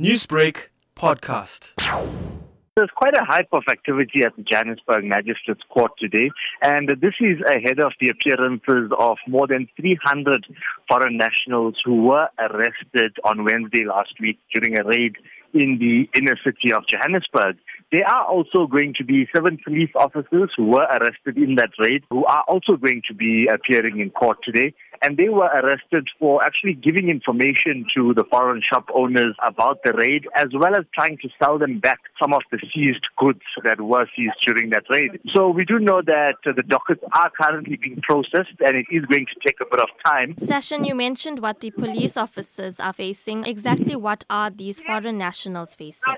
Newsbreak podcast. There's quite a hype of activity at the Johannesburg Magistrates Court today, and this is ahead of the appearances of more than 300 foreign nationals who were arrested on Wednesday last week during a raid in the inner city of Johannesburg. There are also going to be seven police officers who were arrested in that raid who are also going to be appearing in court today and they were arrested for actually giving information to the foreign shop owners about the raid, as well as trying to sell them back some of the seized goods that were seized during that raid. So we do know that uh, the dockets are currently being processed, and it is going to take a bit of time. Sashin, you mentioned what the police officers are facing. Exactly what are these foreign nationals facing?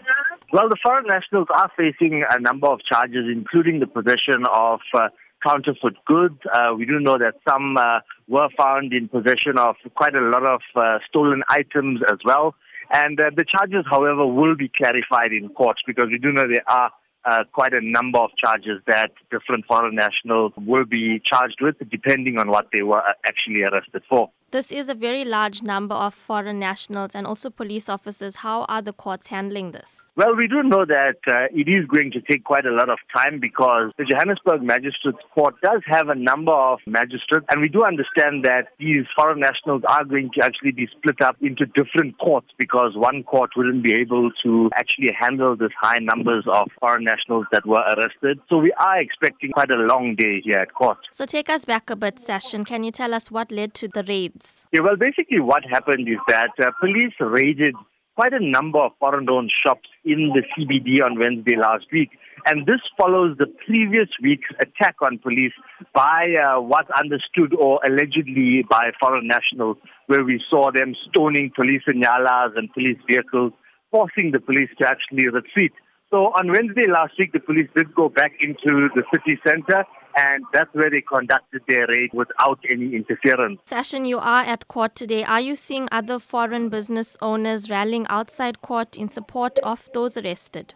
Well, the foreign nationals are facing a number of charges, including the possession of uh, counterfeit goods. Uh, we do know that some uh, were found in possession of quite a lot of uh, stolen items as well. And uh, the charges, however, will be clarified in court because we do know there are uh, quite a number of charges that different foreign nationals will be charged with depending on what they were actually arrested for. This is a very large number of foreign nationals and also police officers. How are the courts handling this? Well, we do know that uh, it is going to take quite a lot of time because the Johannesburg Magistrates Court does have a number of magistrates, and we do understand that these foreign nationals are going to actually be split up into different courts because one court wouldn't be able to actually handle this high numbers of foreign nationals that were arrested. So we are expecting quite a long day here at court. So take us back a bit, Sashin. Can you tell us what led to the raids? Yeah, well, basically what happened is that uh, police raided quite a number of foreign-owned shops in the CBD on Wednesday last week. And this follows the previous week's attack on police by uh, what's understood or allegedly by foreign nationals, where we saw them stoning police inyalas and police vehicles, forcing the police to actually retreat. So on Wednesday last week, the police did go back into the city center and that's where they conducted their raid without any interference. Sashin, you are at court today. Are you seeing other foreign business owners rallying outside court in support of those arrested?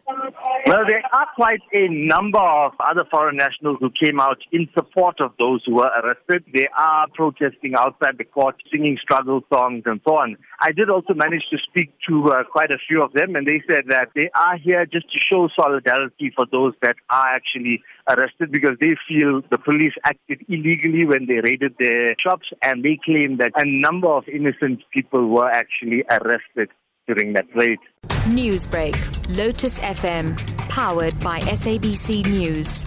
Well, there are quite a number of other foreign nationals who came out in support of those who were arrested. They are protesting outside the court, singing struggle songs and so on. I did also manage to speak to uh, quite a few of them, and they said that they are here just to show solidarity for those that are actually arrested because they feel the police acted illegally when they raided their shops, and they claim that a number of innocent people were actually arrested during that raid. Newsbreak, Lotus FM, powered by SABC News.